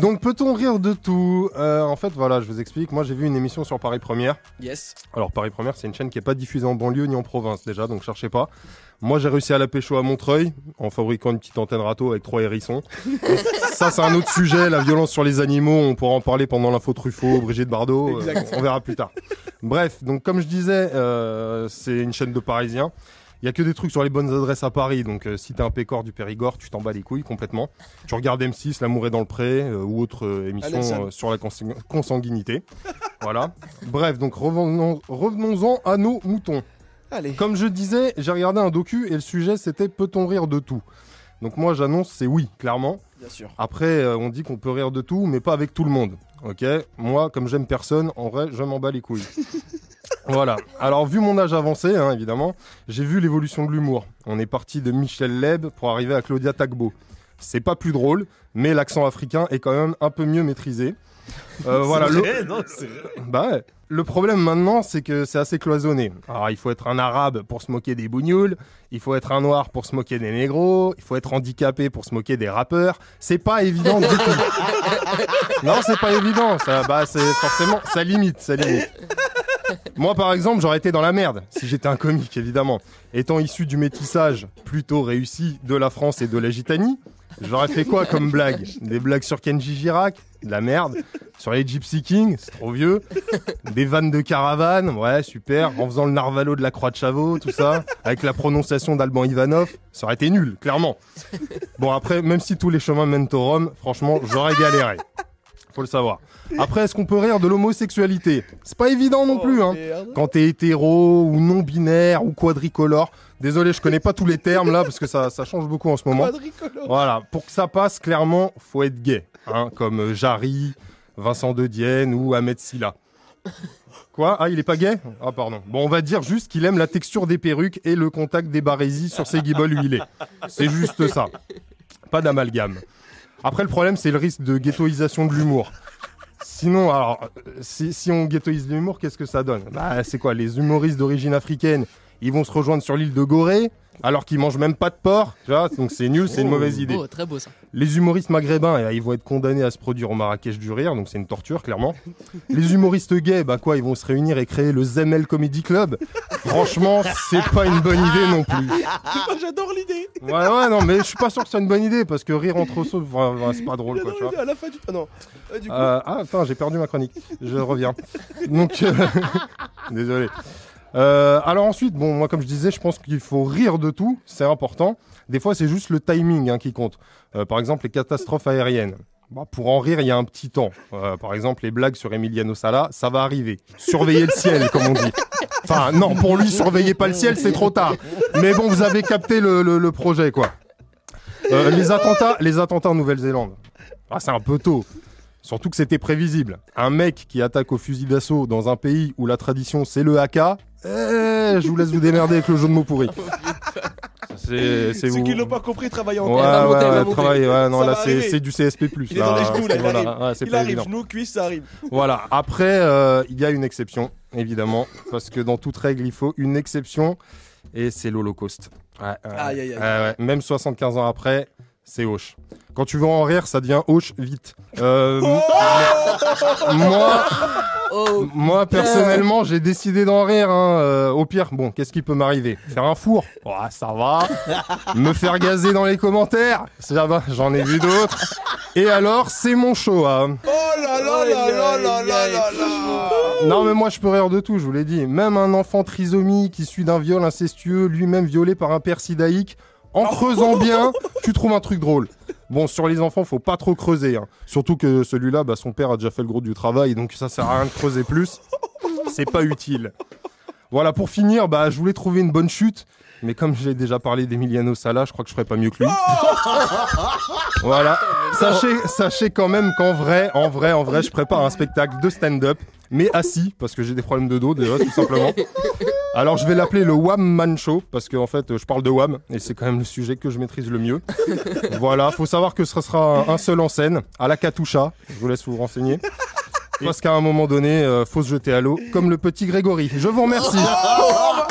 Donc peut-on rire de tout? Euh, En fait, voilà, je vous explique. Moi, j'ai vu une émission sur Paris Première. Yes. Alors Paris Première, c'est une chaîne qui est pas diffusée en banlieue ni en province déjà, donc cherchez pas. Moi, j'ai réussi à la pécho à Montreuil en fabriquant une petite antenne râteau avec trois hérissons. Ça, c'est un autre sujet, la violence sur les animaux. On pourra en parler pendant l'info Truffaut, Brigitte Bardot. euh, on verra plus tard. Bref, donc comme je disais, euh, c'est une chaîne de Parisiens. Il y a que des trucs sur les bonnes adresses à Paris, donc euh, si t'es un pécor du Périgord, tu t'en bats les couilles complètement. Tu regardes M6, L'amour est dans le pré, euh, ou autre euh, émission euh, sur la consang- consanguinité. voilà. Bref, donc revenons- revenons-en à nos moutons. Allez. Comme je disais, j'ai regardé un docu et le sujet c'était peut-on rire de tout? Donc moi j'annonce c'est oui, clairement. Bien sûr. Après on dit qu'on peut rire de tout, mais pas avec tout le monde. Ok? Moi, comme j'aime personne, en vrai, je m'en bats les couilles. voilà. Alors vu mon âge avancé, hein, évidemment, j'ai vu l'évolution de l'humour. On est parti de Michel Leb pour arriver à Claudia Tagbo. C'est pas plus drôle, mais l'accent africain est quand même un peu mieux maîtrisé. Euh, voilà. le- non, vrai. bah ouais. Le problème maintenant, c'est que c'est assez cloisonné. Alors, il faut être un arabe pour se moquer des bougnoules, il faut être un noir pour se moquer des négros, il faut être handicapé pour se moquer des rappeurs. C'est pas évident du tout. Non, c'est pas évident. Ça, bah, c'est forcément, ça limite, ça limite. Moi, par exemple, j'aurais été dans la merde si j'étais un comique, évidemment. Étant issu du métissage plutôt réussi de la France et de la Gitanie, j'aurais fait quoi comme blague Des blagues sur Kenji Girac De la merde. Sur les Gypsy Kings C'est trop vieux. Des vannes de caravane Ouais, super. En faisant le narvalo de la Croix de Chavaux, tout ça. Avec la prononciation d'Alban Ivanov. Ça aurait été nul, clairement. Bon, après, même si tous les chemins mènent au Rhum, franchement, j'aurais galéré. Faut le savoir. Après, est-ce qu'on peut rire de l'homosexualité? C'est pas évident non plus, hein quand t'es hétéro ou non binaire ou quadricolore. Désolé, je connais pas tous les termes là parce que ça, ça change beaucoup en ce moment. Quadricolore. Voilà, pour que ça passe, clairement, faut être gay, hein, comme euh, Jarry, Vincent De Dienne ou Ahmed Silla. Quoi? Ah, il est pas gay? Ah, pardon. Bon, on va dire juste qu'il aime la texture des perruques et le contact des barésies sur ses guiboles huilées. C'est juste ça. Pas d'amalgame. Après, le problème, c'est le risque de ghettoisation de l'humour. Sinon, alors, si, si on ghettoise l'humour, qu'est-ce que ça donne? Bah, c'est quoi? Les humoristes d'origine africaine, ils vont se rejoindre sur l'île de Gorée, alors qu'ils mangent même pas de porc. Tu vois Donc c'est nul, c'est une mauvaise idée. Oh, très beau ça. Les humoristes maghrébins, eh, ils vont être condamnés à se produire au Marrakech du rire, donc c'est une torture, clairement. Les humoristes gays, bah quoi, ils vont se réunir et créer le Zemel Comedy Club. Franchement, c'est pas une bonne idée non plus. J'adore l'idée. Ouais, ouais, non, mais je suis pas sûr que ce soit une bonne idée, parce que rire entre enfin, enfin, c'est pas drôle, quoi, tu vois. À la fin du. Ah non. Euh, du coup. Euh, ah, attends, j'ai perdu ma chronique. Je reviens. Donc, euh, désolé. Euh, alors ensuite, bon, moi comme je disais, je pense qu'il faut rire de tout, c'est important. Des fois, c'est juste le timing hein, qui compte. Euh, par exemple, les catastrophes aériennes. Bah, pour en rire, il y a un petit temps. Euh, par exemple, les blagues sur Emiliano Sala, ça va arriver. Surveillez le ciel, comme on dit. Enfin, non, pour lui, surveillez pas le ciel, c'est trop tard. Mais bon, vous avez capté le, le- le projet, quoi. Euh, les attentats, les attentats en Nouvelle-Zélande. Ah, c'est un peu tôt. Surtout que c'était prévisible. Un mec qui attaque au fusil d'assaut dans un pays où la tradition c'est le AK, eh, je vous laisse vous démerder avec le jeu de mots pourri. C'est c'est Ceux vous. qui l'ont pas compris travaillent en Ouais, ouais, ouais, monter. travail, ouais, non, Ça là c'est du CSP+. Il est dans là, les genoux, là, il voilà, arrive. ouais, Il pas arrive, évident. genoux, cuisse, ça arrive. Voilà. Après, euh, il y a une exception, évidemment, parce que dans toute règle, il faut une exception, et c'est l'Holocauste. Ouais, ouais, Aïe, aïe, aïe. ouais, ouais. Même 75 ans après, c'est Hoche. Quand tu veux en rire, ça devient Hoche vite. Euh, moi, Oh, moi personnellement, j'ai décidé d'en rire. hein. Euh, au pire, bon, qu'est-ce qui peut m'arriver? Faire un four? Ouais, ça va. Me faire gazer dans les commentaires? Ça va, j'en ai vu d'autres. Et alors, c'est mon show. hein. Oh là là là là là là là là Non mais moi je peux rire de tout, je vous l'ai dit. Même un enfant trisomique issu d'un viol incestueux, lui-même violé par un père sidaïque, en creusant bien, tu trouves un truc drôle. Bon, sur les enfants, faut pas trop creuser. hein. Surtout que celui-là, bah, son père a déjà fait le gros du travail, donc ça sert à rien de creuser plus. C'est pas utile. Voilà, pour finir, bah, je voulais trouver une bonne chute. Mais comme j'ai déjà parlé d'Emiliano Sala, je crois que je ferai pas mieux que lui. voilà. Sachez, sachez quand même qu'en vrai, en vrai, en vrai, je prépare un spectacle de stand-up, mais assis, parce que j'ai des problèmes de dos déjà, tout simplement. Alors je vais l'appeler le Wham Man Show, parce qu'en fait, je parle de Wham, et c'est quand même le sujet que je maîtrise le mieux. voilà, faut savoir que ce sera un, seul en scène, à la Katusha. Je vous laisse vous renseigner. Parce qu'à un moment donné, euh, faut se jeter à l'eau, comme le petit Grégory. Je vous remercie. Oh